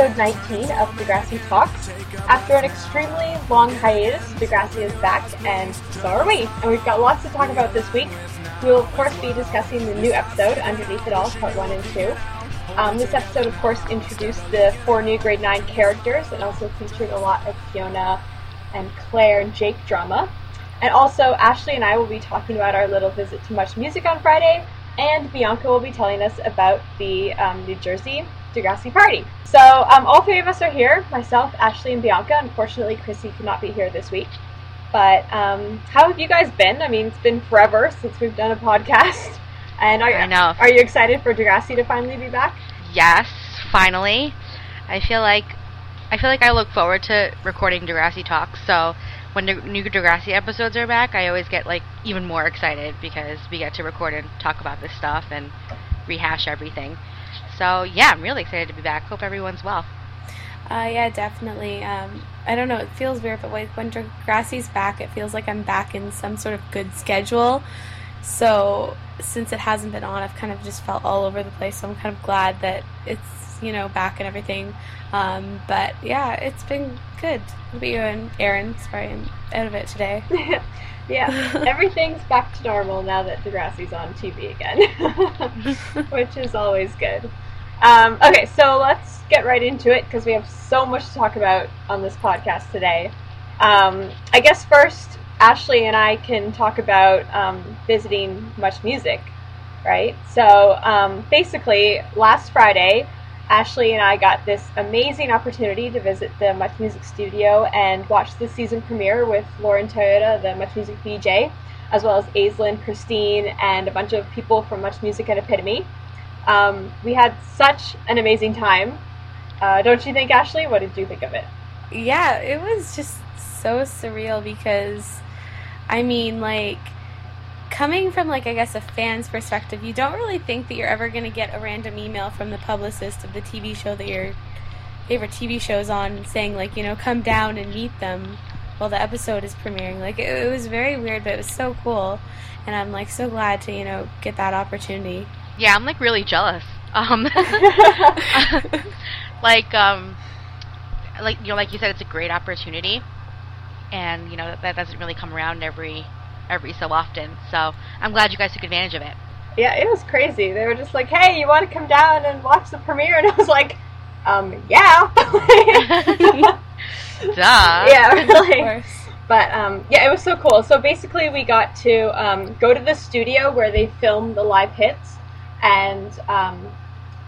Episode 19 of Degrassi Talks. After an extremely long hiatus, Degrassi is back, and so are we. And we've got lots to talk about this week. We will, of course, be discussing the new episode, Underneath It All, Part 1 and 2. Um, this episode, of course, introduced the four new grade 9 characters and also featured a lot of Fiona and Clare and Jake drama. And also, Ashley and I will be talking about our little visit to Much Music on Friday, and Bianca will be telling us about the um, New Jersey Degrassi party. So, um, all three of us are here myself, Ashley, and Bianca. Unfortunately, Chrissy could not be here this week. But um, how have you guys been? I mean, it's been forever since we've done a podcast. And are, I know. are you excited for Degrassi to finally be back? Yes, finally. I feel like I feel like I look forward to recording Degrassi talks. So when the new Degrassi episodes are back, I always get like even more excited because we get to record and talk about this stuff and rehash everything. So yeah, I'm really excited to be back. Hope everyone's well. Uh, yeah, definitely. Um, I don't know. It feels weird, but like when Degrassi's back, it feels like I'm back in some sort of good schedule. So since it hasn't been on, I've kind of just felt all over the place. So I'm kind of glad that it's you know back and everything. Um, but yeah, it's been good. What about you and Aaron? Sorry, I'm out of it today. yeah, everything's back to normal now that Degrassi's on TV again, which is always good. Um, okay, so let's get right into it because we have so much to talk about on this podcast today. Um, I guess first, Ashley and I can talk about um, visiting Much Music, right? So um, basically, last Friday, Ashley and I got this amazing opportunity to visit the Much Music studio and watch the season premiere with Lauren Toyota, the Much Music VJ, as well as Aislinn, Cristine, and a bunch of people from Much Music and Epitome. Um, we had such an amazing time. Uh, don't you think, Ashley? What did you think of it? Yeah, it was just so surreal because, I mean, like, coming from, like, I guess a fan's perspective, you don't really think that you're ever going to get a random email from the publicist of the TV show that your favorite TV show's on saying, like, you know, come down and meet them while the episode is premiering. Like, it, it was very weird, but it was so cool. And I'm, like, so glad to, you know, get that opportunity. Yeah, I'm like really jealous. Um, like um, like you know, like you said, it's a great opportunity, and you know that, that doesn't really come around every every so often. So I'm glad you guys took advantage of it. Yeah, it was crazy. They were just like, "Hey, you want to come down and watch the premiere?" And I was like, "Um, yeah." Duh. Yeah, really. But um, yeah, it was so cool. So basically, we got to um, go to the studio where they filmed the live hits, and um,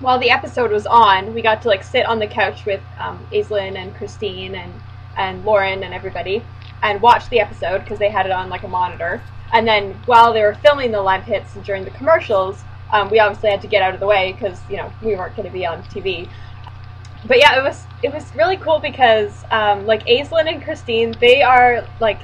while the episode was on, we got to like sit on the couch with um, Aislinn and Cristine and and Lauren and everybody, and watch the episode because they had it on like a monitor. And then while they were filming the live hits during the commercials, um, we obviously had to get out of the way because you know we weren't going to be on TV. But yeah, it was it was really cool because um, like Aislinn and Cristine, they are like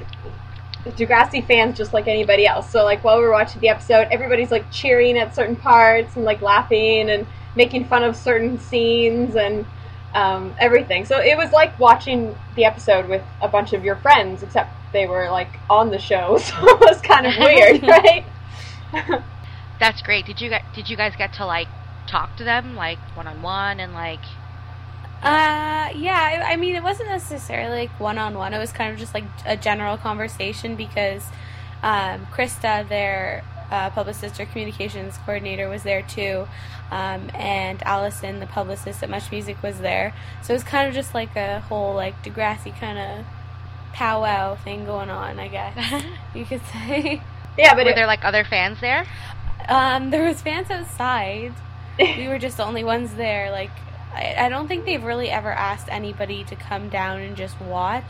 Degrassi fans just like anybody else. So like while we were watching the episode, everybody's like cheering at certain parts and like laughing and making fun of certain scenes and um, everything. So it was like watching the episode with a bunch of your friends, except they were like on the show, so it was kind of weird, right? That's great. Did you did you guys get to like talk to them like one on one and like? Uh, yeah. I mean, it wasn't necessarily like one on one. It was kind of just like a general conversation because um, Krista, their uh, publicist or communications coordinator, was there too, um, and Allison, the publicist at Much Music, was there. So it was kind of just like a whole like Degrassi kind of powwow thing going on, I guess you could say. Yeah, but Were it, there like other fans there? Um, there was fans outside. we were just the only ones there. Like, I, I don't think they've really ever asked anybody to come down and just watch.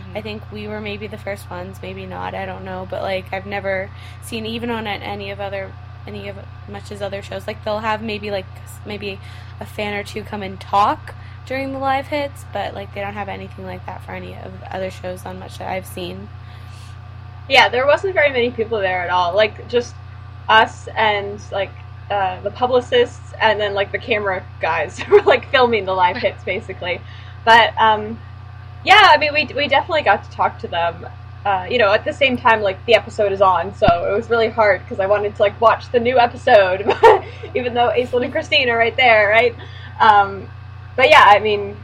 Mm-hmm. I think we were maybe the first ones, maybe not. I don't know, but like I've never seen even on any of other any of much as other shows. Like they'll have maybe like maybe a fan or two come and talk during the live hits, but like they don't have anything like that for any of the other shows on much that I've seen. yeah, there wasn't very many people there at all. Like just us and like uh, the publicists and then like the camera guys who were like filming the live hits basically. But um, yeah, I mean we we definitely got to talk to them. Uh, you know, at the same time, like the episode is on, so it was really hard because I wanted to like watch the new episode, even though Aislinn and Cristine are right there, right? Um, but yeah, I mean,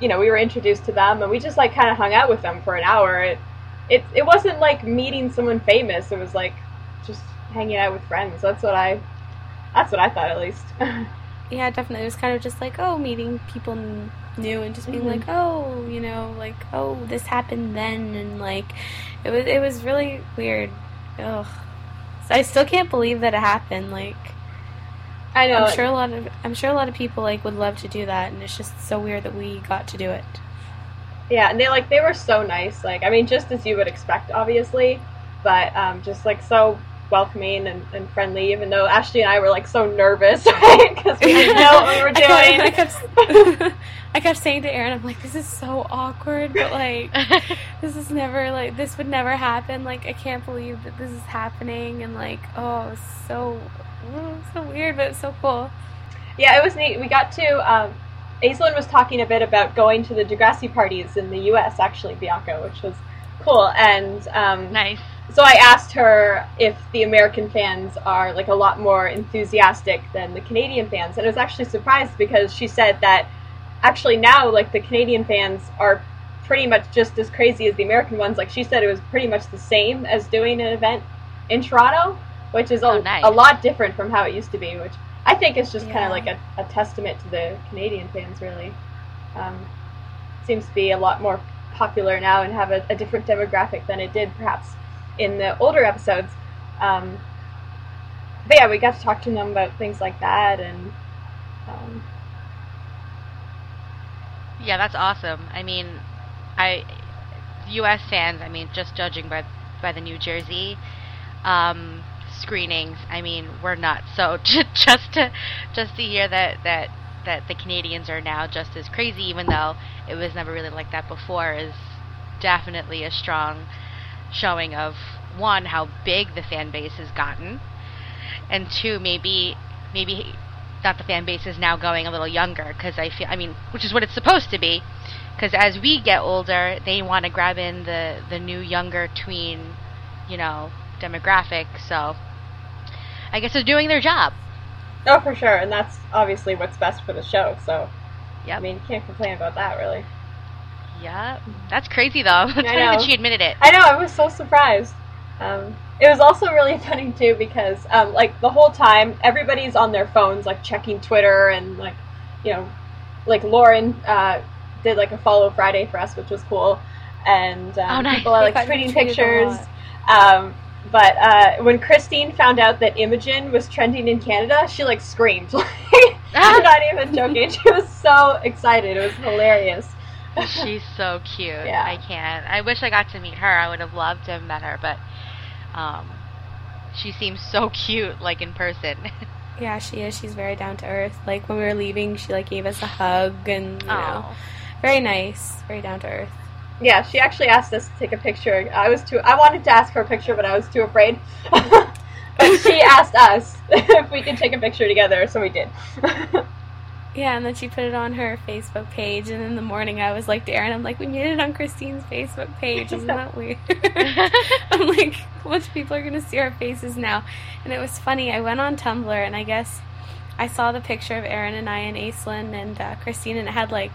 you know, we were introduced to them, and we just like kind of hung out with them for an hour. It, it it wasn't like meeting someone famous. It was like just hanging out with friends. That's what I that's what I thought at least. yeah, definitely. It was kind of just like, oh, meeting people new and just being Mhm. like, oh, you know, like, oh, this happened then, and like, it was it was really weird. Ugh. So I still can't believe that it happened. Like, I know. I'm sure a lot of I'm sure a lot of people like would love to do that, and it's just so weird that we got to do it. Yeah, and they like they were so nice. Like I mean, just as you would expect, obviously, but um, just like so welcoming and, and friendly. Even though Ashley and I were like so nervous, right? Because we didn't know what we were doing. I kept, I kept saying to Aaron, I'm like, this is so awkward, but like, this is never like this would never happen. Like, I can't believe that this is happening, and like, oh, it's so oh, so weird, but it's so cool. Yeah, it was neat. We got to. Um, Aislinn was talking a bit about going to the Degrassi parties in the U.S. Actually, Bianca, which was cool. And um, nice. So I asked her if the American fans are like a lot more enthusiastic than the Canadian fans, and I was actually surprised because she said that actually now like the Canadian fans are pretty much just as crazy as the American ones. Like she said, it was pretty much the same as doing an event in Toronto, which is a, Oh, nice. a lot different from how it used to be. Which I think is just kind of like a, a testament to the Canadian fans, really. Um, seems to be a lot more popular now and have a, a different demographic than it did perhaps in the older episodes. Um, but yeah, we got to talk to them about things like that, and um, Yeah, that's awesome. I mean, I U.S. fans. I mean, just judging by by the New Jersey um, screenings, I mean, we're not So just to just to hear that that that the Canadians are now just as crazy, even though it was never really like that before, is definitely a strong showing of one how big the fan base has gotten, and two maybe maybe that the fan base is now going a little younger because I feel I mean which is what it's supposed to be because as we get older they want to grab in the the new younger tween you know demographic so I guess they're doing their job oh, for sure, and that's obviously what's best for the show. So yeah, I mean, you can't complain about that, really. Yeah that's crazy though I funny that she admitted it I know, I was so surprised. Um, it was also really funny too because, um, like, the whole time everybody's on their phones, like checking Twitter and like, you know, like Lauren uh, did like a follow Friday for us, which was cool, and um, Oh, nice. people are like tweeting pictures. Um, but uh, when Cristine found out that Imogen was trending in Canada, she like screamed. I'm not even joking. She was so excited. It was hilarious. she's so cute Yeah. I can't I wish I got to meet her I would have loved to have met her but um she seems so cute like in person Yeah, she is. She's very down to earth. Like when we were leaving, she like gave us a hug, and you know, oh very nice, very down to earth. Yeah, she actually asked us to take a picture. I was too. I wanted to ask for a picture, but I was too afraid. but she asked us if we could take a picture together, so we did. Yeah, and then she put it on her Facebook page, and in the morning I was like to Erin, I'm like, we made it on Cristine's Facebook page, isn't that weird? I'm like, of people are gonna see our faces now. And it was funny, I went on Tumblr and I guess I saw the picture of Aaron and I and Aislinn and uh, Cristine and it had like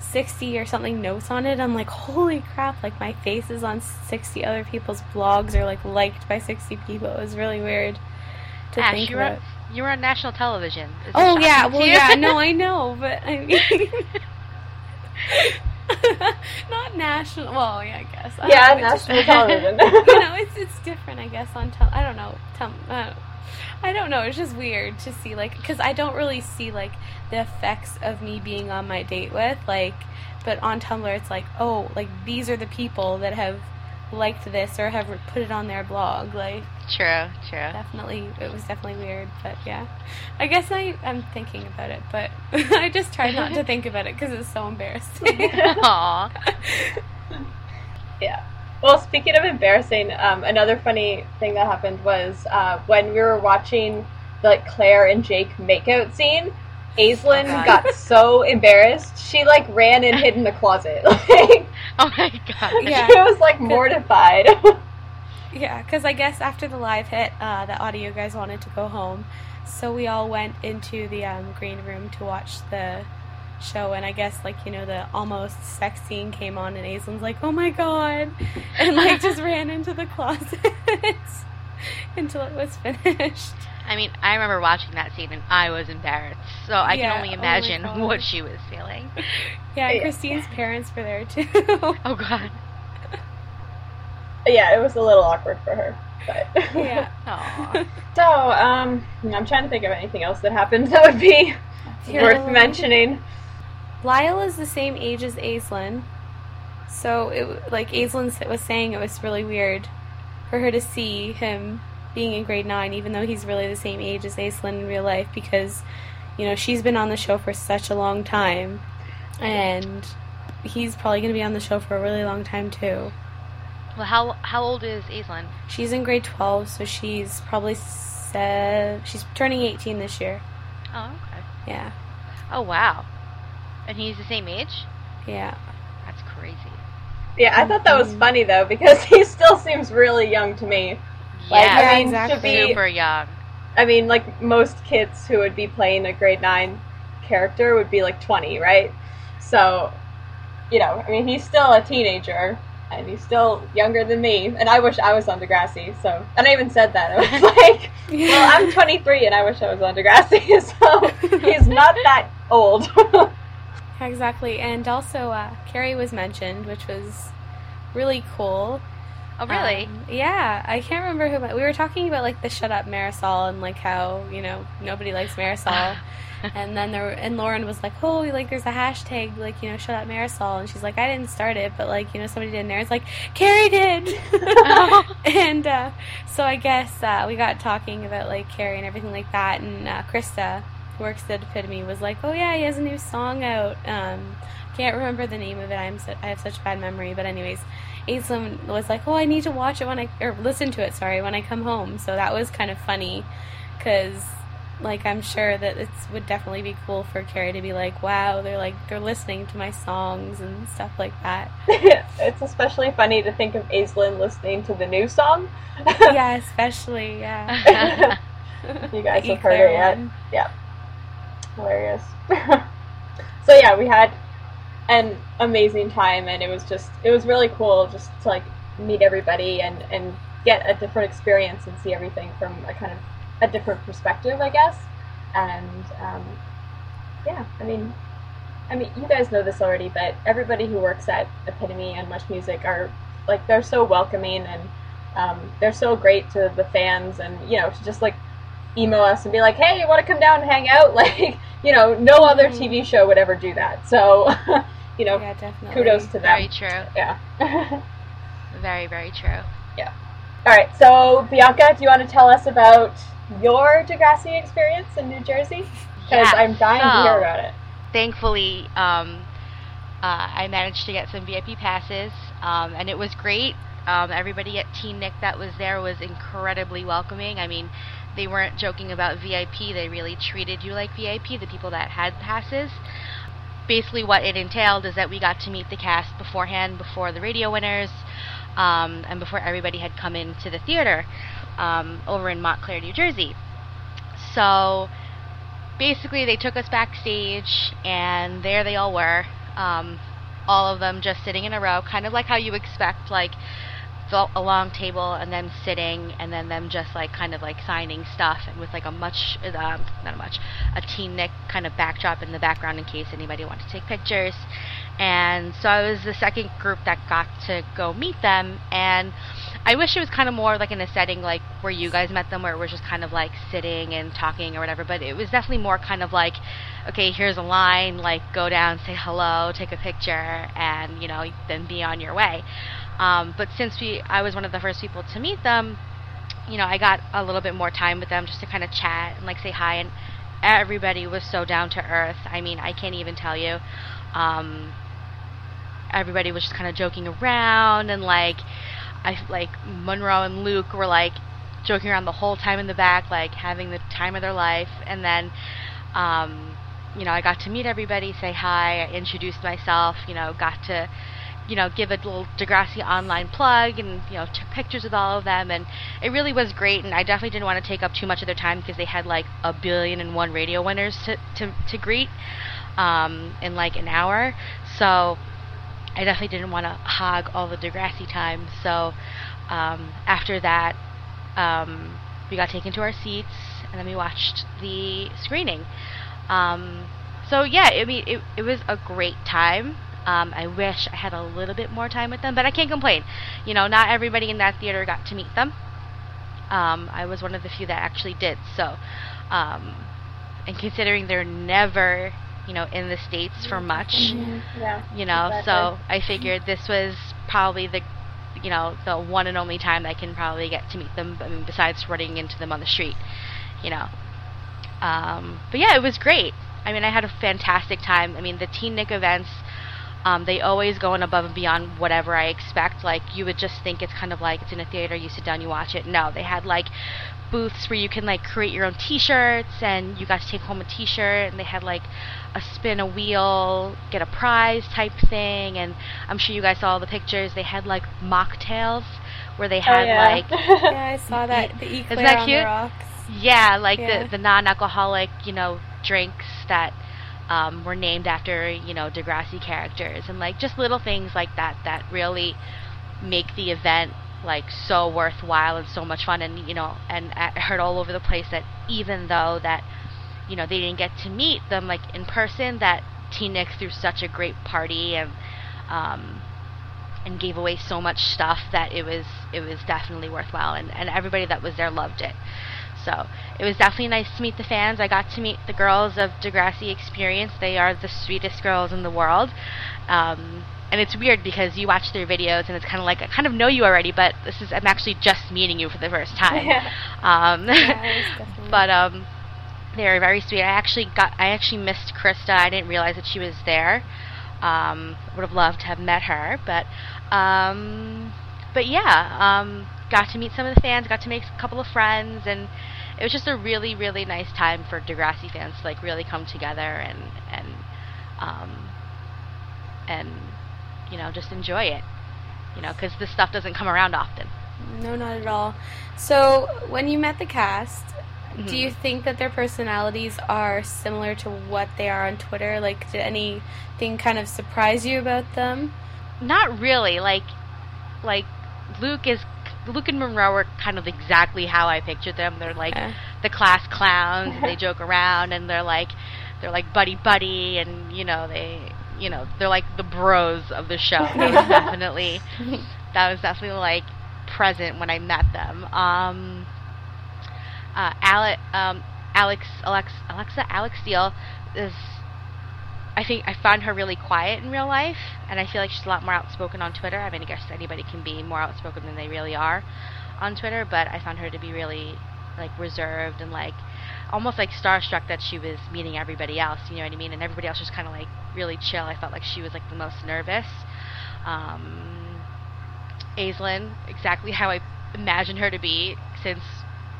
60 or something notes on it. I'm like, holy crap, like my face is on 60 other people's blogs or like liked by 60 people. It was really weird to Ash, think about. You were on national television. Is Oh yeah, well you? yeah, no, I know, but I mean, not national. Well, yeah, I guess. I yeah, don't know, it's national just- television. you know, it's it's different, I guess. On tel- I don't know. Tum- uh, I don't know. It's just weird to see like because I don't really see like the effects of me being on my date with like, but on Tumblr it's like oh like these are the people that have liked this or have put it on their blog like True, true. definitely it was definitely weird but yeah i guess i i'm thinking about it but i just try not to think about it because it's so embarrassing Aw. yeah. Well, speaking of embarrassing, um, another funny thing that happened was uh, when we were watching the like, Clare and Jake makeout scene. Aislinn Oh, got so embarrassed, she like ran and hid in the closet. Like Oh my god. Yeah. she was like mortified. Yeah because i guess after the live hit uh, the audio guys wanted to go home so we all went into the um, green room to watch the show, and I guess like you know the almost sex scene came on, and Aislinn's like, "Oh my god," and like just ran into the closet until it was finished. I mean, I remember watching that scene and I was embarrassed. So I Yeah, can only oh imagine God. what she was feeling. Yeah, and Yeah. Cristine's parents were there too. Oh god. Yeah, it was a little awkward for her. But yeah. So, um, I'm trying to think of anything else that happened that would be worth mentioning. Lyle is the same age as Aislinn. So, it, like Aislinn was saying, it was really weird for her to see him being in grade 9, even though he's really the same age as Aislinn in real life, because, you know, she's been on the show for such a long time. And he's probably going to be on the show for a really long time, too. Well, how how old is Aislinn? She's in grade 12, so she's probably. Se- she's turning 18 this year. Oh, okay. Yeah. Oh, wow. And he's the same age? Yeah. That's crazy. Yeah, I thought that was Mhm. funny though because he still seems really young to me. Yeah, Yeah, I mean, exactly. to be, super young. I mean, like most kids who would be playing a grade nine character would be like 20, right? So, you know, I mean, he's still a teenager and he's still younger than me. And I wish I was on Degrassi. So, and I even said that. I was like, well, I'm 23 and I wish I was on Degrassi. So he's not that old. Exactly, and also uh, Carrie was mentioned, which was really cool. Oh, really? Um, yeah, I can't remember who. But we were talking about like the "Shut Up Marisol" and like how you know nobody likes Marisol, and then there and Lauren was like, "Oh, like there's a hashtag like you know Shut Up Marisol," and she's like, "I didn't start it, but like you know somebody did." And It's like Carrie did, and uh, so I guess uh, we got talking about like Carrie and everything like that, and uh, Krista who works at Epitome was like, "Oh yeah, he has a new song out." Um, can't remember the name of it. I'm so, I have such bad memory, but anyways, Aislinn was like, "Oh, I need to watch it when I or listen to it, sorry, when I come home." So that was kind of funny, because like I'm sure that it would definitely be cool for Carrie to be like, "Wow, they're like they're listening to my songs and stuff like that." it's especially funny to think of Aislinn listening to the new song. yeah, especially yeah. You guys have heard it yet? one. hilarious. so yeah, we had an amazing time, and it was just it was really cool just to like meet everybody and and get a different experience and see everything from a kind of a different perspective, I guess. And um, yeah, I mean, I mean, you guys know this already, but everybody who works at Epitome and Much Music are like they're so welcoming and um, they're so great to the fans, and you know, to just like email us and be like, "Hey, you want to come down and hang out?" Like, you know, no other Mhm. TV show would ever do that. So, you know, yeah, kudos to them. very true. Yeah. Very, very true. Yeah. All right. So, Bianca, do you want to tell us about your Degrassi experience in New Jersey? Because Yeah, I'm dying to hear about it. thankfully, um, uh, I managed to get some VIP passes, um, and it was great. Um, everybody at Teen Nick that was there was incredibly welcoming. I mean, they weren't joking about VIP; they really treated you like VIP. The people that had passes. Basically, what it entailed is that we got to meet the cast beforehand, before the radio winners, um, and before everybody had come into the theater um, over in Montclair, New Jersey. So basically they took us backstage and there they all were um, all of them just sitting in a row kind of like how you expect like a long table and them sitting and then them just like kind of like signing stuff and with like a much um, not a much a teen nick kind of backdrop in the background in case anybody wanted to take pictures and so I was the second group that got to go meet them and I wish it was kind of more like in a setting like where you guys met them, where it was just kind of like sitting and talking or whatever. But it was definitely more kind of like, okay, here's a line, like go down, say hello, take a picture, and you know, then be on your way. Um, but since we, I was one of the first people to meet them, you know, I got a little bit more time with them just to kind of chat and like say hi, and everybody was so down to earth. I mean, I can't even tell you. Um, everybody was just kind of joking around and like I like Munro and Luke were like joking around the whole time in the back, like having the time of their life. And then, um, you know, I got to meet everybody, say hi, I introduced myself, you know, got to you know, give a little Degrassi online plug and, you know, took pictures with all of them. And it really was great. And I definitely didn't want to take up too much of their time because they had like a billion and one radio winners to, to, to greet um, in like an hour. So I definitely didn't want to hog all the Degrassi time. So um, after that, um, we got taken to our seats and then we watched the screening. Um, so yeah, I mean, it, it was a great time. Um, I wish I had a little bit more time with them, but I can't complain. You know, not everybody in that theater got to meet them. Um, I was one of the few that actually did. So, um, and considering they're never, you know, in the states for much, Mm-hmm. Yeah. you know, exactly. so I figured this was probably the, you know, the one and only time I can probably get to meet them. I mean, besides running into them on the street, you know. Um, but yeah, it was great. I mean, I had a fantastic time. I mean, the Teen Nick events, um, they always go on above and beyond whatever I expect. Like, you would just think it's kind of like it's in a theater, you sit down, you watch it. No, they had like booths where you can like create your own t-shirts and you got to take home a t-shirt and they had like a spin a wheel get a prize type thing and i'm sure you guys saw all the pictures they had like mocktails where they Oh, had yeah. like Yeah, I saw that. The Eclair that on cute? the rocks. yeah, like Yeah. the the non-alcoholic, you know, drinks that um, were named after you know Degrassi characters, and like just little things like that that really make the event like so worthwhile and so much fun. And you know, and I heard all over the place that even though that you know they didn't get to meet them like in person, that Teen Nick threw such a great party and um, and gave away so much stuff that it was it was definitely worthwhile and, and everybody that was there loved it. So it was definitely nice to meet the fans. I got to meet the girls of Degrassi Experience. They are the sweetest girls in the world. Um, and it's weird because you watch their videos and it's kind of like I kind of know you already, but this is I'm actually just meeting you for the first time. Yeah. Um, Yeah, it was definitely- but um, they were very sweet. I actually got I actually missed Krista. I didn't realize that she was there. Um, would have loved to have met her, but um, but yeah, um, got to meet some of the fans, got to make a couple of friends, and it was just a really really nice time for Degrassi fans to like really come together and and um, and you know just enjoy it, you know, because this stuff doesn't come around often. No, not at all. So, when you met the cast, Mhm. do you think that their personalities are similar to what they are on Twitter? Like, did anything kind of surprise you about them? Not really. Like, like Luke is Luke and Munro are kind of exactly how I pictured them. They're like Yeah. the class clowns. they joke around, and they're like they're like buddy buddy, and you know they you know they're like the bros of the show. That was definitely that was definitely like present when I met them. Um, uh, Alex, um, Alex, Alex, Alexa, Alex Steele is. I think I found her really quiet in real life, and I feel like she's a lot more outspoken on Twitter. I mean, I guess anybody can be more outspoken than they really are on Twitter, but I found her to be really like reserved and like almost like starstruck that she was meeting everybody else. You know what I mean? And everybody else was kind of like really chill. I felt like she was like the most nervous. Um, Aislinn, exactly how I imagined her to be, since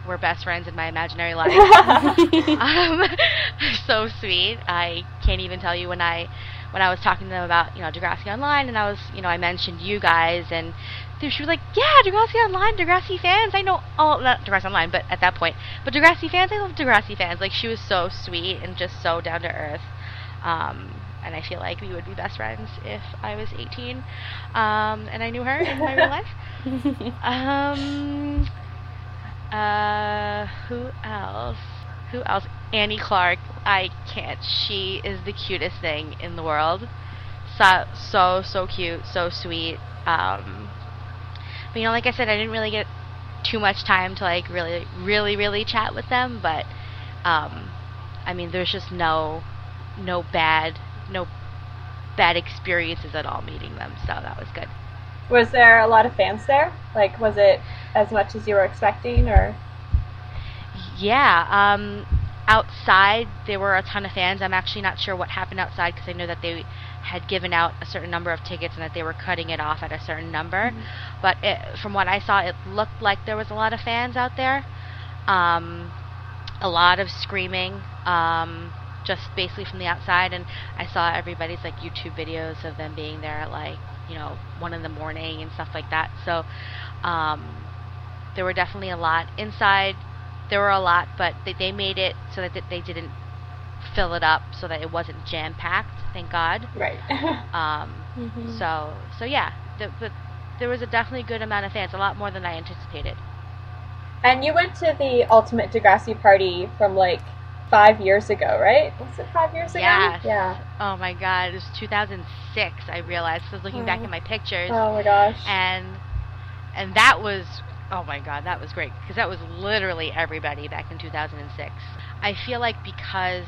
we're best friends in my imaginary life. um, so sweet. I can't even tell you when I when I was talking to them about you know Degrassi Online, and I was you know I mentioned you guys, and she was like, yeah, Degrassi Online, Degrassi fans. I know all not Degrassi Online, but at that point, but Degrassi fans. I love Degrassi fans. Like she was so sweet and just so down to earth. Um, and I feel like we would be best friends if I was 18 um, and I knew her in my real life. Um, uh, who else? Who else? Annie Clark. I can't. She is the cutest thing in the world. So so so cute, so sweet. Um, but you know, like I said, I didn't really get too much time to like really, really, really chat with them. But um, I mean, there's just no, no bad, no bad experiences at all meeting them. So that was good. Was there a lot of fans there? Like, was it as much as you were expecting, or? Yeah, um, outside there were a ton of fans. I'm actually not sure what happened outside because I know that they had given out a certain number of tickets and that they were cutting it off at a certain number. But it, from what I saw, it looked like there was a lot of fans out there. Um, a lot of screaming, um, just basically from the outside. And I saw everybody's like YouTube videos of them being there at like you know one in the morning and stuff like that. So um, there were definitely a lot inside. There were a lot, but they, they made it so that they didn't fill it up so that it wasn't jam packed. Thank God. Right. Um, Mhm. so so yeah, the, but there was a definitely good amount of fans, a lot more than I anticipated. and you went to the Ultimate Degrassi party from like five years ago, right? Was it five years ago? Yes. Yeah. Oh my God, it was 2006. I realized. I was looking back at my pictures, Oh my gosh. and and that was oh my God, that was great because that was literally everybody back in 2006. I feel like because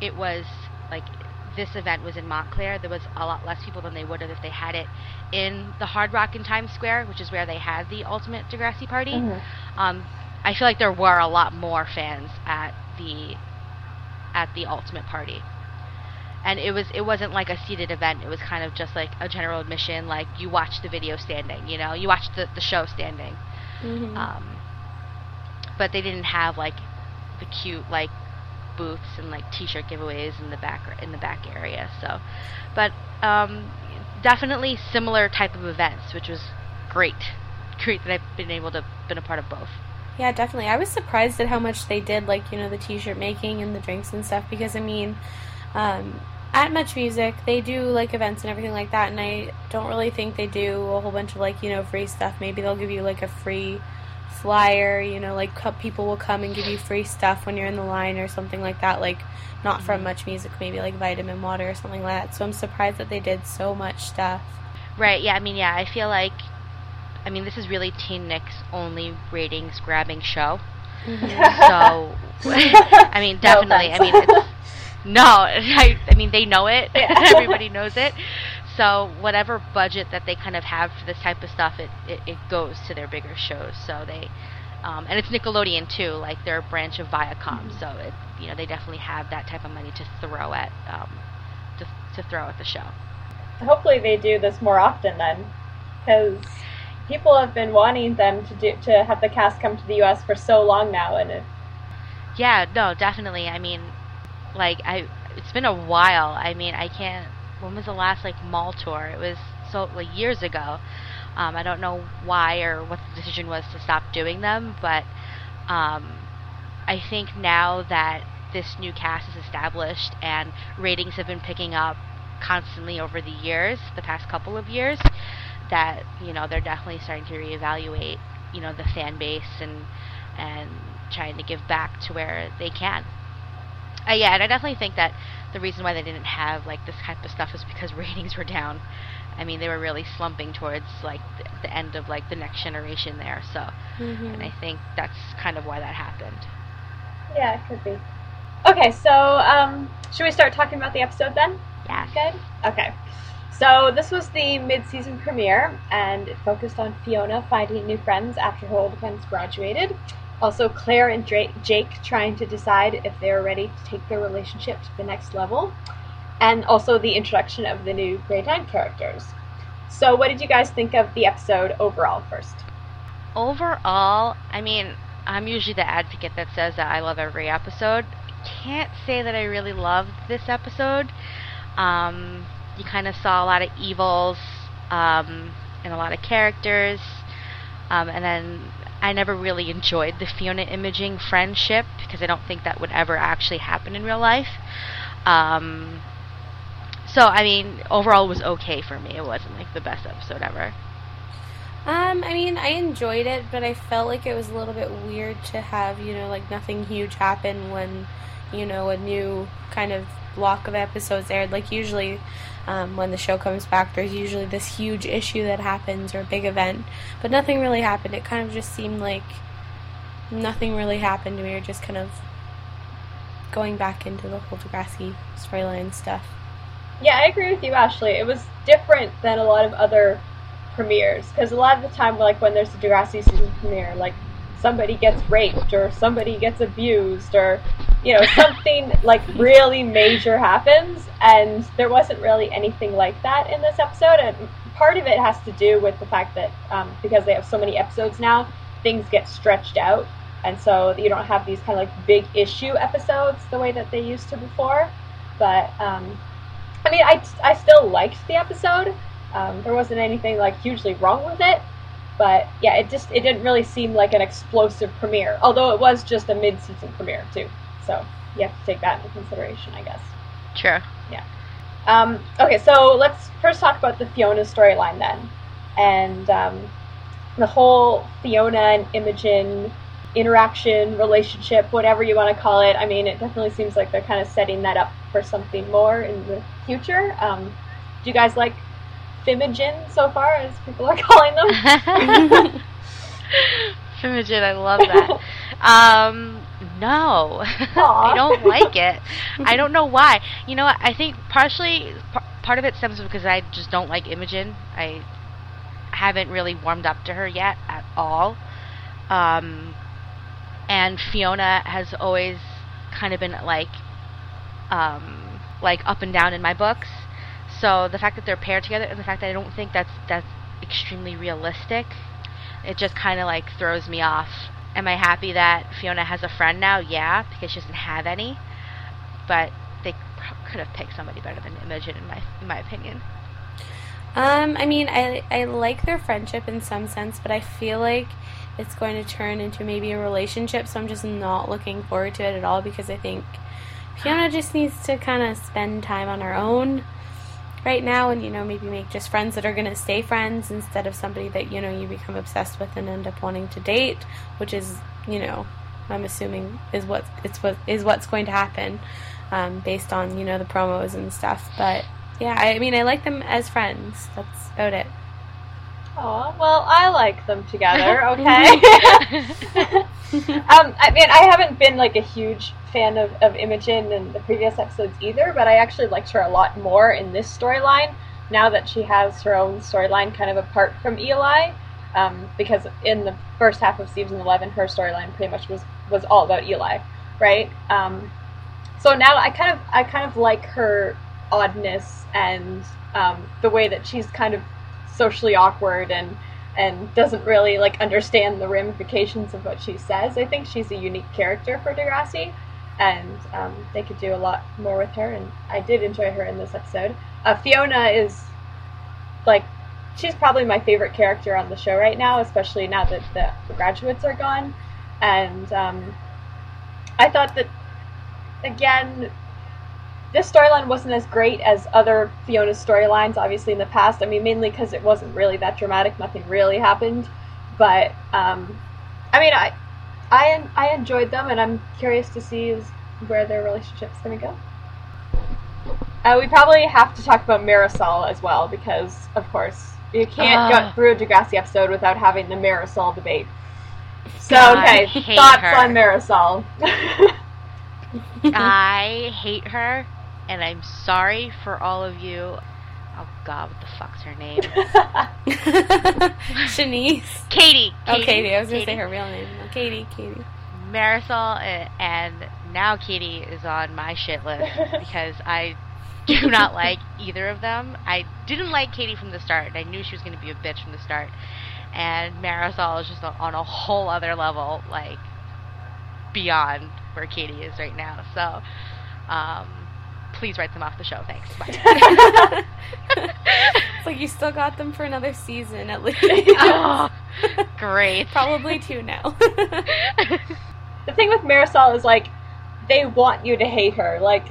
it was like this event was in Montclair, there was a lot less people than they would have if they had it in the Hard Rock in Times Square, which is where they had the Ultimate Degrassi party. Mhm. Um, I feel like there were a lot more fans at the at the Ultimate party, and it was it wasn't like a seated event. It was kind of just like a general admission, like you watched the video standing, you know, you watched the the show standing. Mhm. Um, but they didn't have like the cute like booths and like t-shirt giveaways in the back in the back area. So, but um, definitely similar type of events, which was great. Great that I've been able to been a part of both. Yeah, definitely. I was surprised at how much they did, like, you know, the t shirt making and the drinks and stuff, because, I mean, um, at Much Music, they do, like, events and everything like that, and I don't really think they do a whole bunch of, like, you know, free stuff. Maybe they'll give you, like, a free flyer, you know, like, people will come and give you free stuff when you're in the line or something like that, like, not from mm-hmm. Much Music, maybe, like, vitamin water or something like that. So I'm surprised that they did so much stuff. Right. Yeah. I mean, yeah. I feel like, I mean, this is really Teen Nick's only ratings grabbing show. Mm-hmm. So, I mean, No definitely. I mean, it's, no, I, I mean, they know it. Yeah. Everybody knows it. So, whatever budget that they kind of have for this type of stuff, it, it, it goes to their bigger shows. So they, um, and it's Nickelodeon too. Like they're a branch of Viacom. So it, you know, they definitely have that type of money to throw at, um, to, to throw at the show. Hopefully they do this more often then, because people have been wanting them to do to have the cast come to the U.S. for so long now, and it, Yeah, no, definitely. I mean, like I, it's been a while. I mean, I can't. When was the last like mall tour? It was so like years ago. Um, I don't know why or what the decision was to stop doing them, but um, I think now that this new cast is established and ratings have been picking up constantly over the years, the past couple of years, that you know they're definitely starting to reevaluate, you know, the fan base and and trying to give back to where they can. Uh, yeah, and I definitely think that the reason why they didn't have like this type of stuff is because ratings were down. I mean, they were really slumping towards like the, the end of like the next generation there. So, Mhm. and I think that's kind of why that happened. yeah, it could be. Okay, so um, should we start talking about the episode then? Yeah. Good. Okay. So this was the mid-season premiere, and it focused on Fiona finding new friends after her old friends graduated. Also, Clare and Drake, Jake trying to decide if they are ready to take their relationship to the next level, and also the introduction of the new Grade Nine characters. So, what did you guys think of the episode overall? First. Overall, I mean, I'm usually the advocate that says that I love every episode. Can't say that I really loved this episode. Um, you kind of saw a lot of evils um, and a lot of characters, um, and then I never really enjoyed the Fiona Imogen friendship because I don't think that would ever actually happen in real life. Um, so I mean, overall, it was okay for me. It wasn't like the best episode ever. Um, I mean, I enjoyed it, but I felt like it was a little bit weird to have, you know, like nothing huge happen when, you know, a new kind of block of episodes aired. Like, usually, um, when the show comes back, there's usually this huge issue that happens or a big event, but nothing really happened. It kind of just seemed like nothing really happened. We were just kind of going back into the whole Degrassi storyline stuff. Yeah, I agree with you, Ashley. It was different than a lot of other premieres because a lot of the time, like when there's a Degrassi season premiere, like somebody gets raped or somebody gets abused or you know something like really major happens, and there wasn't really anything like that in this episode. And part of it has to do with the fact that um, because they have so many episodes now, things get stretched out, and so you don't have these kind of like big issue episodes the way that they used to before. But um, I mean, I, I still liked the episode, Um, there wasn't anything like hugely wrong with it, but yeah, it just it didn't really seem like an explosive premiere. Although it was just a mid-season premiere too, so you have to take that into consideration, I guess. Sure. Yeah. Um, okay, so let's first talk about the Fiona storyline then, and um, the whole Fiona and Imogen interaction, relationship, whatever you want to call it. I mean, it definitely seems like they're kind of setting that up for something more in the future. Um, do you guys like Fimogen so far, as people are calling them? Fimogen, I love that. Um, no, I don't like it. I don't know why. You know. I think partially part of it stems because I just don't like Imogen. I haven't really warmed up to her yet at all. Um, and Fiona has always kind of been like, um, like up and down in my books. So the fact that they're paired together and the fact that I don't think that's that's extremely realistic, it just kind of like throws me off. Am I happy that Fiona has a friend now? Yeah, because she doesn't have any. But they could have picked somebody better than Imogen, in my in my opinion. Um, I mean, I I like their friendship in some sense, but I feel like it's going to turn into maybe a relationship. So I'm just not looking forward to it at all because I think Fiona just needs to kind of spend time on her own right now and you know maybe make just friends that are going to stay friends instead of somebody that you know you become obsessed with and end up wanting to date which is you know i'm assuming is what it's what is what's going to happen um, based on you know the promos and stuff. But yeah i mean i like them as friends. That's about it. Aw, well, I like them together, okay? um, I mean, I haven't been like a huge fan of, of Imogen in the previous episodes either, but I actually liked her a lot more in this storyline now that she has her own storyline kind of apart from Eli. Um, because in the first half of season 11, her storyline pretty much was, was all about Eli, right? Um, so now I kind of I kind of like her oddness and um, the way that she's kind of socially awkward and and doesn't really like understand the ramifications of what she says. I think she's a unique character for Degrassi, and um, they could do a lot more with her. And I did enjoy her in this episode. Uh, Fiona is like she's probably my favorite character on the show right now, especially now that the, graduates are gone. And um, I thought that again this storyline wasn't as great as other Fiona storylines, obviously in the past. I mean, mainly because it wasn't really that dramatic. Nothing really happened, but um, I mean, I, I, I enjoyed them, and I'm curious to see where their relationship's gonna go. Uh, we probably have to talk about Marisol as well, because of course you can't Ah. go through a Degrassi episode without having the Marisol debate. So, I okay, thoughts her. on Marisol? I hate her, and I'm sorry for all of you. Oh God, what the fuck's her name? Shanice. Katie. Oh, Katie. I was going to say her real name. Katie. Katie. Marisol, and, and now Katie is on my shit list because I do not like either of them. I didn't like Katie from the start, and I knew she was going to be a bitch from the start. And Marisol is just on a whole other level, like beyond where Katie is right now. So, um, please write them off the show. Thanks. Bye. it's like you still got them for another season at least. oh, great. Probably two now. the thing with Marisol is like they want you to hate her. Like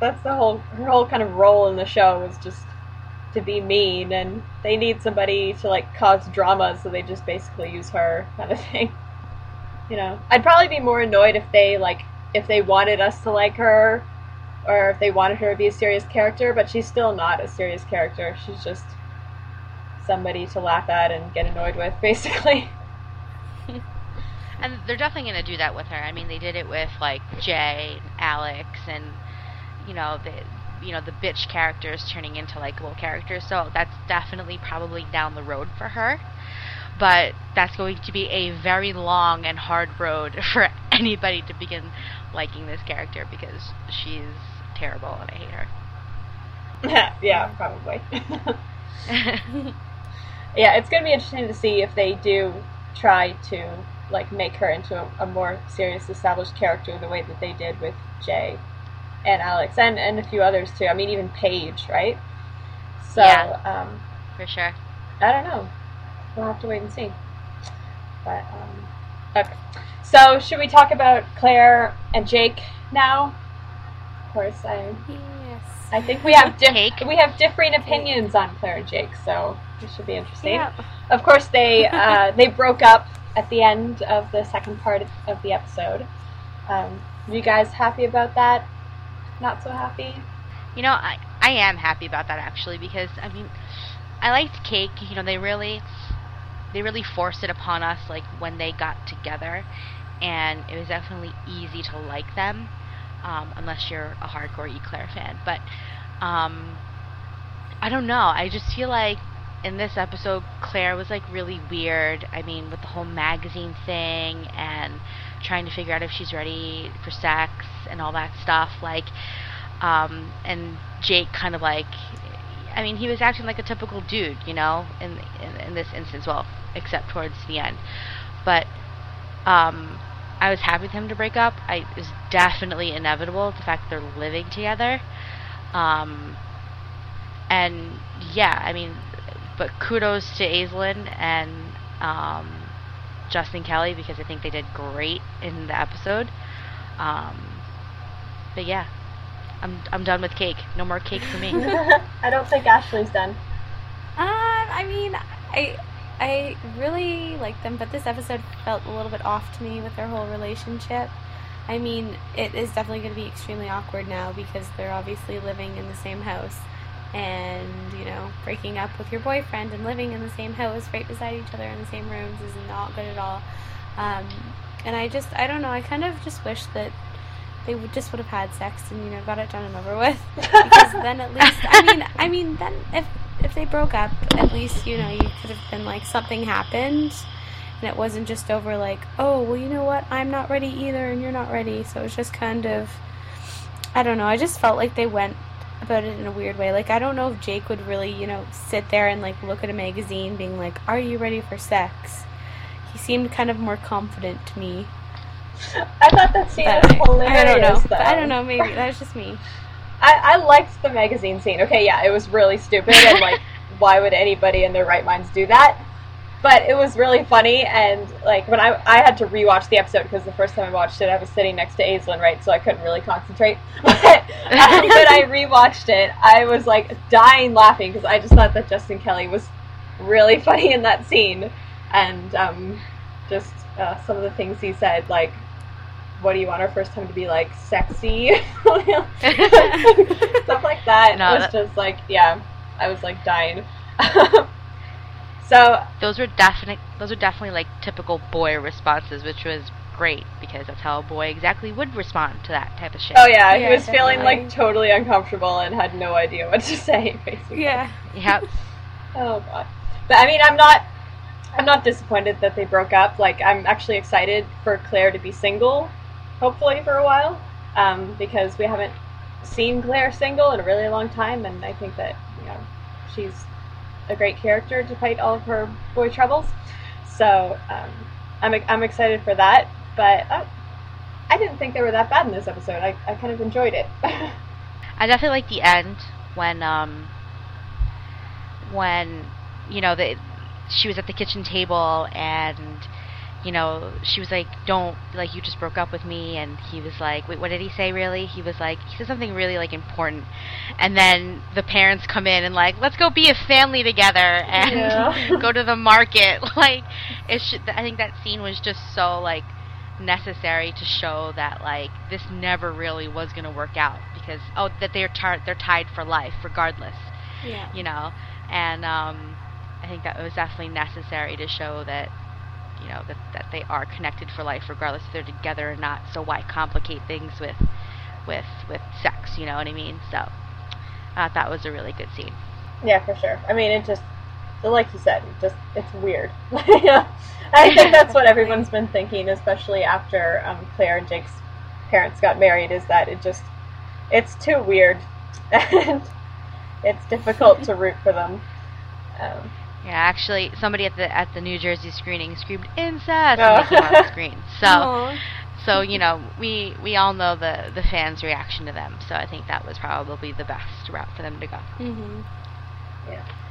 that's the whole her whole kind of role in the show is just to be mean and they need somebody to like cause drama so they just basically use her kind of thing. You know. I'd probably be more annoyed if they like if they wanted us to like her or if they wanted her to be a serious character, but she's still not a serious character. She's just somebody to laugh at and get annoyed with basically. And they're definitely going to do that with her. I mean, they did it with like Jay, and Alex, and you know the you know the bitch characters turning into likable characters. So that's definitely probably down the road for her. But that's going to be a very long and hard road for anybody to begin liking this character because she's terrible and I hate her. yeah, probably. yeah, it's gonna be interesting to see if they do try to like make her into a, a more serious, established character the way that they did with Jay and Alex and and a few others too. I mean, even Paige, right? So Yeah. um, for sure. I don't know. We'll have to wait and see. But um, okay. So should we talk about Clare and Jake now? Of course, I Yes. I think we have Clake. we have differing opinions on Clare and Jake, so this should be interesting. Yeah. Of course, they uh, they broke up at the end of the second part of the episode. Um, you guys happy about that? Not so happy. You know, I I am happy about that actually because I mean, I liked Clake. You know, they really they really forced it upon us like when they got together, and it was definitely easy to like them, um, unless you're a hardcore Eclare fan. But um, I don't know. I just feel like in this episode, Clare was like really weird. I mean, with the whole magazine thing and trying to figure out if she's ready for sex and all that stuff. Like, um, and Jake kind of like, I mean, he was acting like a typical dude, you know, in in, in this instance. Well, except towards the end, but um, I was happy with him to break up. I it was definitely inevitable the fact that they're living together. Um, and yeah, I mean, but kudos to Aislinn and um, Justin Kelly because I think they did great in the episode. Um, but yeah, I'm I'm done with cake. No more cake for me. I don't think Ashley's done. Um, I mean, I I really like them, but this episode felt a little bit off to me with their whole relationship. I mean, it is definitely going to be extremely awkward now because they're obviously living in the same house, and you know, breaking up with your boyfriend and living in the same house right beside each other in the same rooms is not good at all. Um, and I just, I don't know, I kind of just wish that they would just would have had sex and you know got it done and over with because then at least I mean I mean then if if they broke up at least you know you could have been like something happened. And it wasn't just over like oh well you know what? I'm not ready either and you're not ready. So it's just kind of I don't know I just felt like they went about it in a weird way. Like I don't know if Jake would really you know sit there and like look at a magazine being like are you ready for sex? He seemed kind of more confident to me. I thought that scene but was hilarious. I don't know. I don't know maybe that's just me I, I liked the magazine scene. Okay, yeah, it was really stupid and like, why would anybody in their right minds do that? But it was really funny and like when I I had to rewatch the episode because the first time I watched it I was sitting next to Aislinn, right? So I couldn't really concentrate. But um, when I rewatched it, I was like dying laughing because I just thought that Justin Kelly was really funny in that scene and um, just uh, some of the things he said like what do you want our first time to be like sexy? Stuff like that No, was that- just like yeah i was like dying. So those were definite. Those are definitely like typical boy responses, which was great because that's how a boy exactly would respond to that type of shit. oh yeah, he Yeah, was feeling like totally uncomfortable and had no idea what to say basically. Yeah. Yep. oh god. But i mean i'm not i'm not disappointed that they broke up. Like i'm actually excited for clare to be single hopefully for a while um, because we haven't seen clare single in a really long time and i think that you know she's a great character fight all of her boy troubles. So um, I'm, I'm excited for that but uh, i didn't think they were that bad in this episode. I, I kind of enjoyed it. I definitely like the end when um when you know the she was at the kitchen table and you know she was like don't like you just broke up with me and he was like wait what did he say really? He was like he said something really like important. And then the parents come in and like let's go be a family together and Yeah. go to the market. Like it should I think that scene was just so like necessary to show that like this never really was going to work out because oh that they're tar- they're tied for life regardless yeah. you know? And um I think that was definitely necessary to show that you know that that they are connected for life regardless if they're together or not so why complicate things with with with sex you know what I mean so I thought that was a really good scene Yeah, for sure. I mean, it just, like you said, it just it's weird. I think that's what everyone's been thinking, especially after um, Clare and Jake's parents got married, is that it just, it's too weird, and it's difficult to root for them. Um, yeah actually somebody at the at the New Jersey screening screamed incest Oh. and they came on the screen so Aw. so you know we we all know the the fans reaction to them so I think that was probably the best route for them to go Mhm.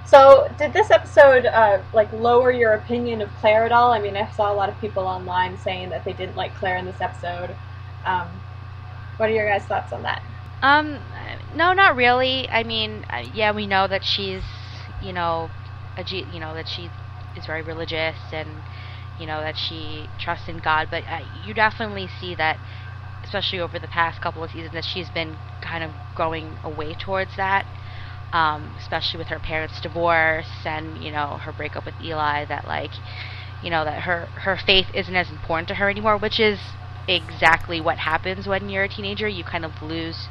So, did this episode uh, like lower your opinion of Clare at all? I mean, I saw a lot of people online saying that they didn't like Clare in this episode. Um, what are your guys' thoughts on that? Um, no, not really. I mean, uh, yeah, we know that she's, you know, a G, you know that she is very religious and you know that she trusts in God, but uh, you definitely see that, especially over the past couple of seasons, that she's been kind of going away towards that. Um, especially with her parents' divorce and you know her breakup with Eli, that like, you know that her her faith isn't as important to her anymore, which is exactly what happens when you're a teenager. You kind of lose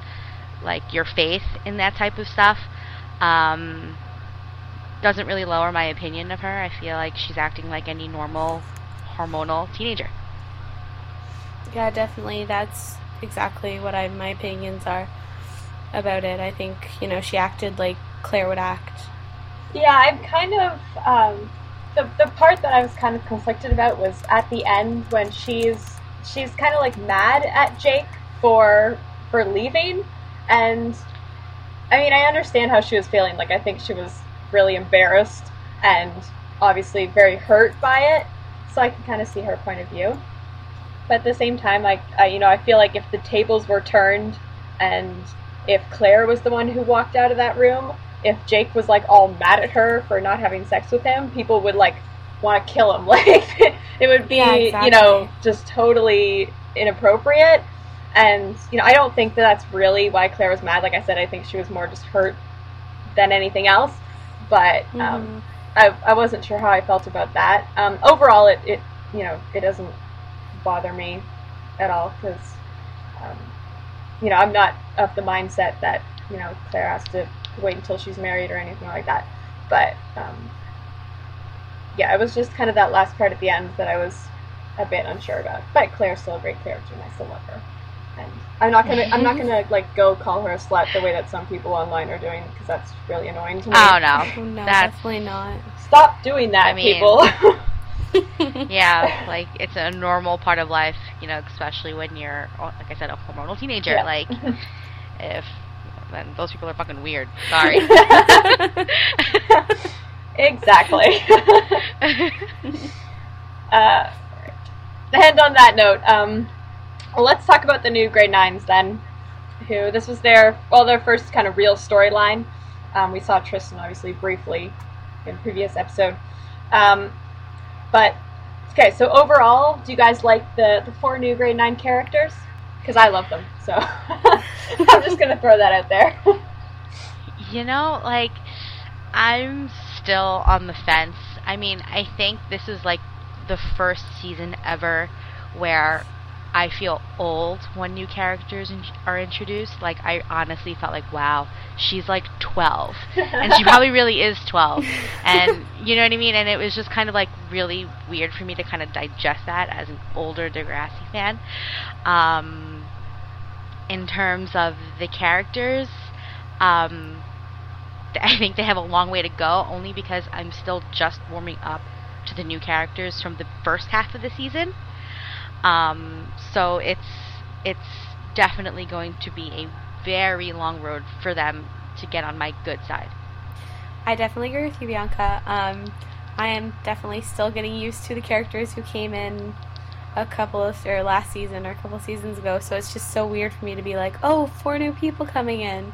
like your faith in that type of stuff. Um, doesn't really lower my opinion of her. I feel like she's acting like any normal hormonal teenager. Yeah, definitely. That's exactly what I my opinions are about it. I think you know she acted like Clare would act. Yeah, I'm kind of um, the the part that I was kind of conflicted about was at the end when she's she's kind of like mad at Jake for for leaving, and I mean I understand how she was feeling. Like I think she was really embarrassed and obviously very hurt by it. So I can kind of see her point of view. But at the same time, like I, you know, I feel like if the tables were turned and if Clare was the one who walked out of that room, if Jake was like all mad at her for not having sex with him, people would like want to kill him. Like it would be, Yeah, exactly. you know, just totally inappropriate. And you know, I don't think that that's really why Clare was mad. Like I said, I think she was more just hurt than anything else. But um, Mhm. I, I wasn't sure how I felt about that. Um, overall, it, it you know it doesn't bother me at all because um, you know I'm not of the mindset that you know Clare has to wait until she's married or anything like that. But um, yeah, it was just kind of that last part at the end that I was a bit unsure about. But Clare's still a great character, and I still love her. And I'm not gonna I'm not gonna like go call her a slut the way that some people online are doing because that's really annoying to me. Oh no, Oh, no, that's definitely not. Stop doing that, I mean- people. yeah, like it's a normal part of life, you know, especially when you're, oh, like I said, a hormonal teenager. Yeah. Like, if then those people are fucking weird. Sorry. exactly. uh, and on that note, um, let's talk about the new grade nines then. Who this was their well their first kind of real storyline. Um, we saw Tristan obviously briefly in previous episode, um, but okay. So overall, do you guys like the the four new grade nine characters? Because I love them, so I'm just gonna throw that out there. You know, like I'm still on the fence. I mean, I think this is like the first season ever where I feel old when new characters in- are introduced. Like I honestly felt like, wow, she's like 12, and she probably really is 12. And you know what I mean? And it was just kind of like really weird for me to kind of digest that as an older Degrassi fan. Um, in terms of the characters, um, I think they have a long way to go, only because I'm still just warming up to the new characters from the first half of the season. Um, so it's it's definitely going to be a very long road for them to get on my good side. I definitely agree with you, Bianca. Um, I am definitely still getting used to the characters who came in a couple of or last season or a couple seasons ago. So it's just so weird for me to be like, oh, four new people coming in.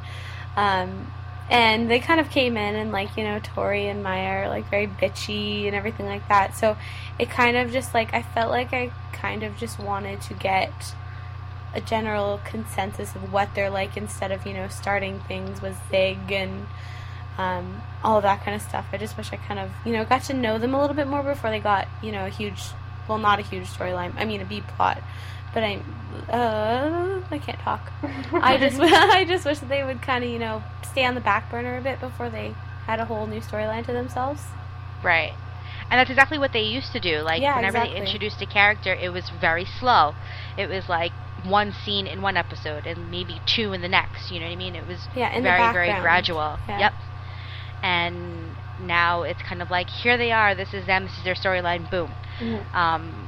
Um, and they kind of came in and like you know Tori and Maya are like very bitchy and everything like that. So it kind of just like I felt like I kind of just wanted to get a general consensus of what they're like instead of you know starting things with Zig and um, all that kind of stuff. I just wish I kind of you know got to know them a little bit more before they got you know a huge, well not a huge storyline. I mean a B plot, but I uh, I can't talk. I just I just wish that they would kind of you know stay on the back burner a bit before they had a whole new storyline to themselves. Right. And that's exactly what they used to do. Like Yeah, whenever exactly. they introduced a character, it was very slow. It was like one scene in one episode and maybe two in the next. You know what I mean? It was Yeah, very very gradual. Yeah. Yep. And now it's kind of like here they are. This is them. This is their storyline. Boom. Mhm. Um,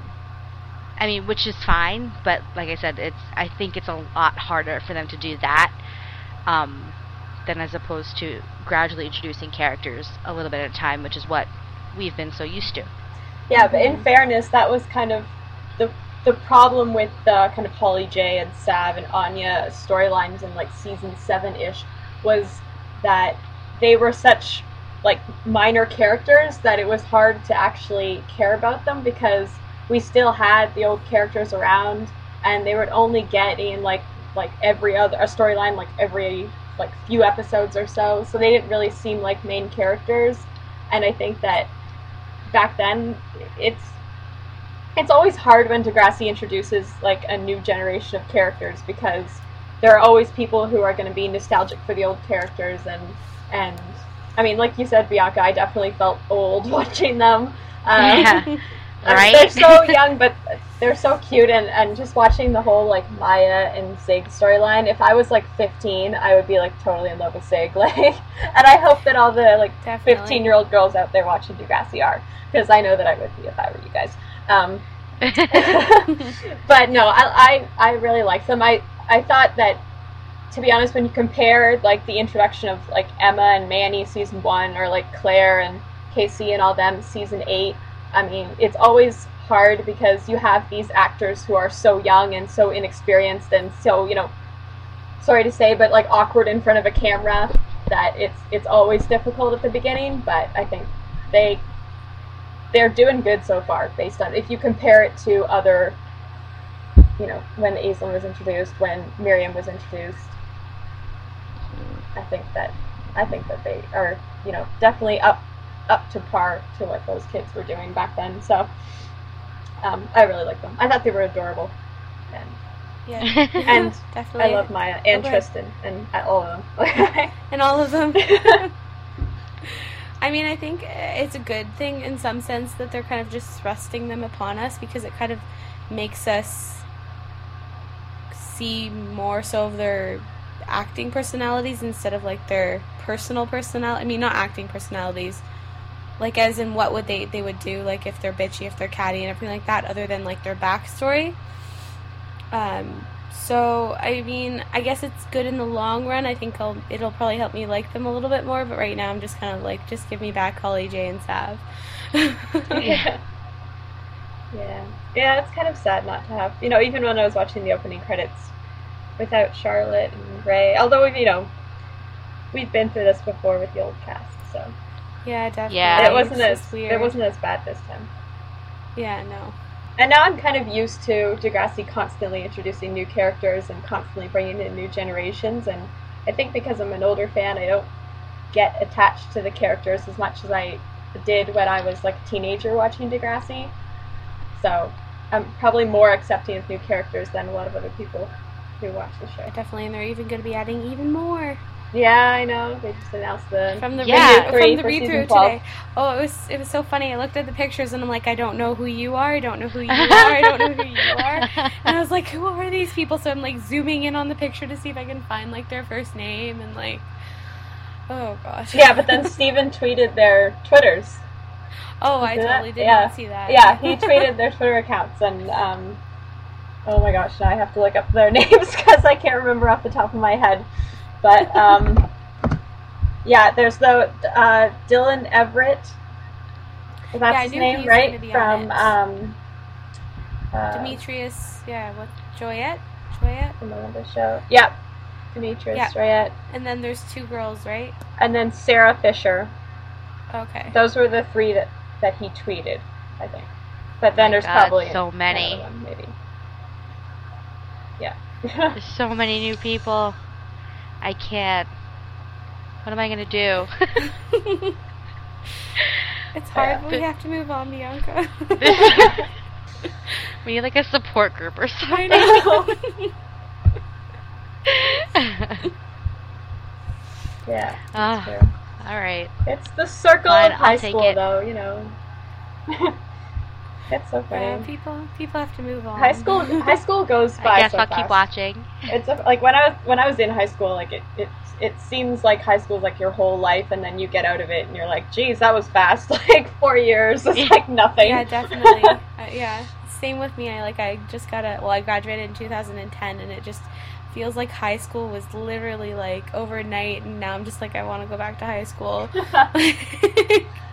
I mean, which is fine, but like I said, it's I think it's a lot harder for them to do that. Um, than as opposed to gradually introducing characters a little bit at a time, which is what we've been so used to. Yeah, but in fairness, that was kind of the the problem with the kind of Holly J and Sav and Anya storylines in like season seven ish was that they were such like minor characters that it was hard to actually care about them because we still had the old characters around and they would only get in like like every other a storyline like every like few episodes or so. So they didn't really seem like main characters. And i think that back then it's it's always hard when Degrassi introduces like a new generation of characters because there are always people who are going to be nostalgic for the old characters and and I mean like you said Bianca I definitely felt old watching them. Um, Yeah. Right? they're so young but they're so cute and, and just watching the whole like Maya and Zig storyline if I was like 15 I would be like totally in love with Zig like and I hope that all the like Definitely. 15 year old girls out there watching Degrassi are because I know that I would be if I were you guys um, but no, I, I I really like them. I I thought that to be honest, when you compare like the introduction of like Emma and Manny season one, or like Clare and Casey and all them season eight, I mean, it's always hard because you have these actors who are so young and so inexperienced and so you know, sorry to say, but like awkward in front of a camera that it's it's always difficult at the beginning. But I think they they're doing good so far based on if you compare it to other you know when Aislinn was introduced when Miriam was introduced I think that I think that they are you know definitely up up to par to what those kids were doing back then so um, I really like them I thought they were adorable and Yeah. And definitely. I love Maya and Okay. Tristan and all of them and all of them. I mean, I think it's a good thing in some sense that they're kind of just thrusting them upon us because it kind of makes us see more so of their acting personalities instead of like their personal personality. I mean, not acting personalities. Like as in what would they they would do like if they're bitchy, if they're catty and everything like that other than like their backstory. Um so I mean, I guess it's good in the long run. I think I'll, it'll probably help me like them a little bit more. But right now, I'm just kind of like, just give me back Holly J and Sav. yeah. Yeah. Yeah, it's kind of sad not to have. You know, even when I was watching the opening credits without Charlotte and Ray, although we've, you know, we've been through this before with the old cast, so yeah, definitely. Yeah. it wasn't It's as weird. it wasn't as bad this time. Yeah, no. And now I'm kind of used to Degrassi constantly introducing new characters and constantly bringing in new generations. And I think because I'm an older fan, I don't get attached to the characters as much as I did when I was like a teenager watching Degrassi. So I'm probably more accepting of new characters than a lot of other people who watch the show. Definitely, and they're even going to be adding even more Yeah, I know. They just announced the from the Yeah. read Three from the read through today. Oh, it was it was so funny. I looked at the pictures and I'm like, I don't know who you are. I don't know who you are. I don't know who you are. And I was like, who are these people? So I'm like zooming in on the picture to see if I can find like their first name and like, oh gosh. yeah, but then Steven tweeted their Twitters. Oh, I totally did Yeah. not see that. Yeah, he tweeted their Twitter accounts, and um, oh my gosh, now I have to look up their names because I can't remember off the top of my head. But um, yeah, there's the uh, Dylan Everett. That's Yeah, his name, right? From um, uh, Demetrius, yeah, what Joyette? Joyette? from the Linda show. Yep, Demetrius Yeah. Rayette, And then there's two girls, right? and then Sarah Fisher. Okay. Those were the three that that he tweeted, I think. But then my there's God, probably so many. one, maybe. Yeah. There's so many new people. I can't. What am I gonna do? it's hard, Yeah. but we have to move on, Bianca. we need like a support group or I something. know. yeah. Ah, true. all right. It's the circle Fine, of I'll high take school, it. though. You know. It's so Yeah, funny. people people have to move on. High school, high school goes by I guess so I'll fast. keep watching. It's a, like when I was when I was in high school, like it, it it seems like high school is like your whole life, and then you get out of it, and you're like, geez, that was fast. Like four years is like nothing. Yeah, definitely. uh, yeah, same with me. I like I just got a well, I graduated in 2010, and it just feels like high school was literally like overnight, and now I'm just like I want to go back to high school.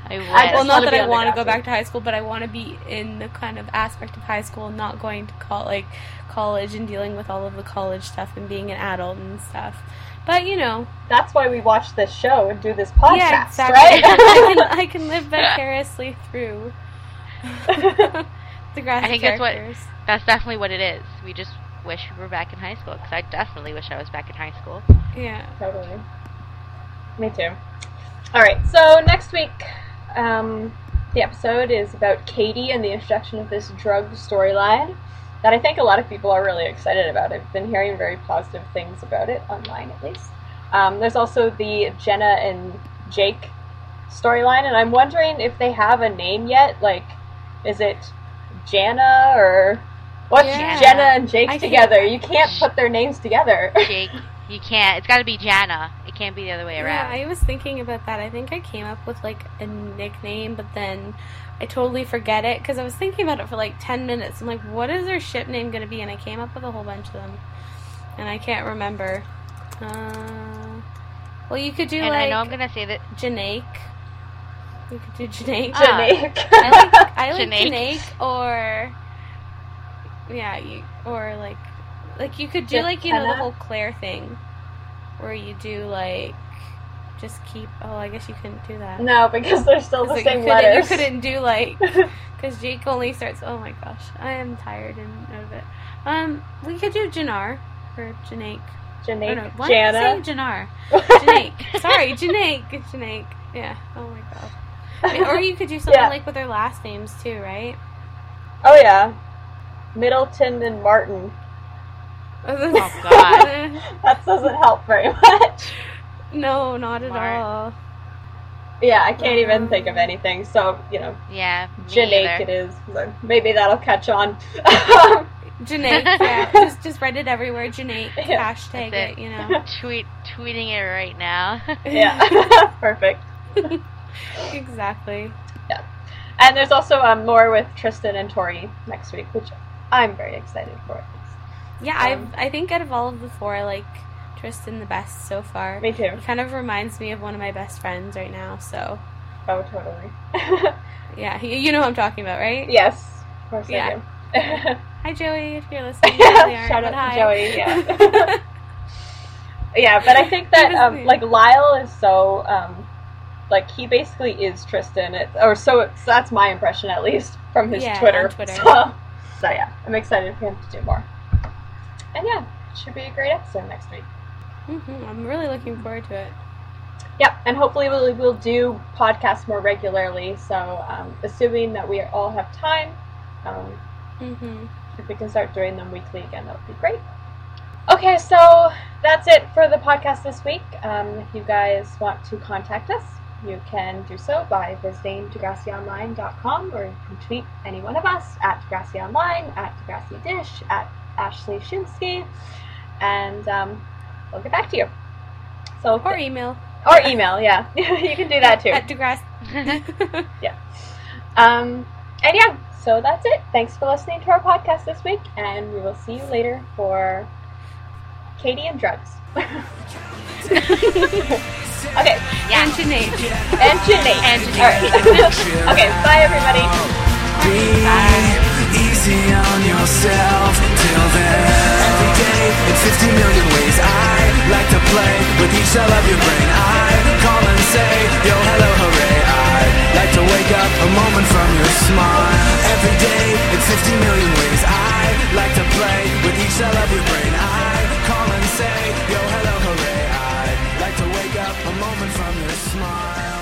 I wish. I well, not wanna that I want to go back to high school, but I want to be in the kind of aspect of high school, not going to call like college and dealing with all of the college stuff and being an adult and stuff. But you know, That's why we watch this show and do this podcast, yeah, exactly. right? I can I can live vicariously through the grass. I think that's what that's definitely what it is. We just wish we were back in high school because I definitely wish I was back in high school. Yeah. Totally. Me too. All right. So next week, um, the episode is about Katie and the introduction of this drug storyline that I think a lot of people are really excited about. I've been hearing very positive things about it online, at least. Um, there's also the Jenna and Jake storyline, and I'm wondering if they have a name yet. Like, is it Jana or what's Yeah. Jenna and Jake I together? You can't put their names together. Jake, you can't. It's got to be Jana. It can't be the other way around. Yeah. I was thinking about that. I think I came up with like a nickname, but then I totally forget it because I was thinking about it for like 10 minutes. I'm like, what is their ship name going to be? And I came up with a whole bunch of them. And I can't remember. Uh, well, you could do and like I know I'm gonna say that. Janaik. You could do Janaik. Ah. Janaik. I like I like Janaik. Janaik or yeah, you or like like you could do Just like you know the whole Clare thing where you do like just keep oh I guess you couldn't do that. No, because they're still the like, same you couldn't, letters. You couldn't do like because Jake only starts. Oh my gosh, I am tired and out of it. Um, we could do Jannar or Janaik. Oh, no, why am I saying Jana. Jannar? Sorry, Janaik. Janaik. Yeah. Oh my god. Or you could do something Yeah. like with their last names too, right? Oh yeah, Middleton and Martin. Oh God. That doesn't help very much. no, not at Smart. all. Yeah, I can't even think of anything. So you know, Yeah, me Janaik either. it is. So Maybe that'll catch on. Janaik. Yeah. just just write it everywhere. Janaik. Yeah, Hashtag it. it. You know. Tweet, tweeting it right now. yeah, perfect. exactly. Yeah, and there's also um, more with Tristan and Tori next week, which I'm very excited for. Yeah, Um, I've I think out of all of the four, I like Tristan the best so far. Me too. He kind of reminds me of one of my best friends right now. So Oh, totally. yeah, you, you know who I'm talking about, right? yes, of course Yeah. I do. Hi Joey, if you're listening. You really Shout out to hi. Joey. Yeah. yeah, but I think that um, like Lyle is so um, like he basically is Tristan, it, or so, so that's my impression at least from his Yeah, Twitter. Twitter. So, so yeah, I'm excited for him to do more. And yeah, it should be a great episode next week. hmm I'm really looking forward to it. Yep, and hopefully we'll, we'll do podcasts more regularly. So, um, assuming that we all have time, um, hmm if we can start doing them weekly again, that would be great. Okay, so that's it for the podcast this week. Um, if you guys want to contact us, you can do so by visiting DegrassiOnline.com or you can tweet any one of us at DegrassiOnline, at DegrassiDish, at Ashley Shinsky, and um, we'll get back to you. So, Or email or email, yeah, you can do that too. at DeGrasse. Um, and yeah, so that's it. Thanks for listening to our podcast this week, and we will see you later for Katie and drugs. okay, Yeah. And Janae. and Janae. And All right. okay, bye everybody. Be easy on yourself till then. Every day in 50 million ways I like to play with each cell of your brain. I call and say yo hello hooray. I like to wake up a moment from your smile. Every day in 50 million ways I like to play with each cell of your brain. I call and say yo hello hooray. I like to wake up a moment from your smile.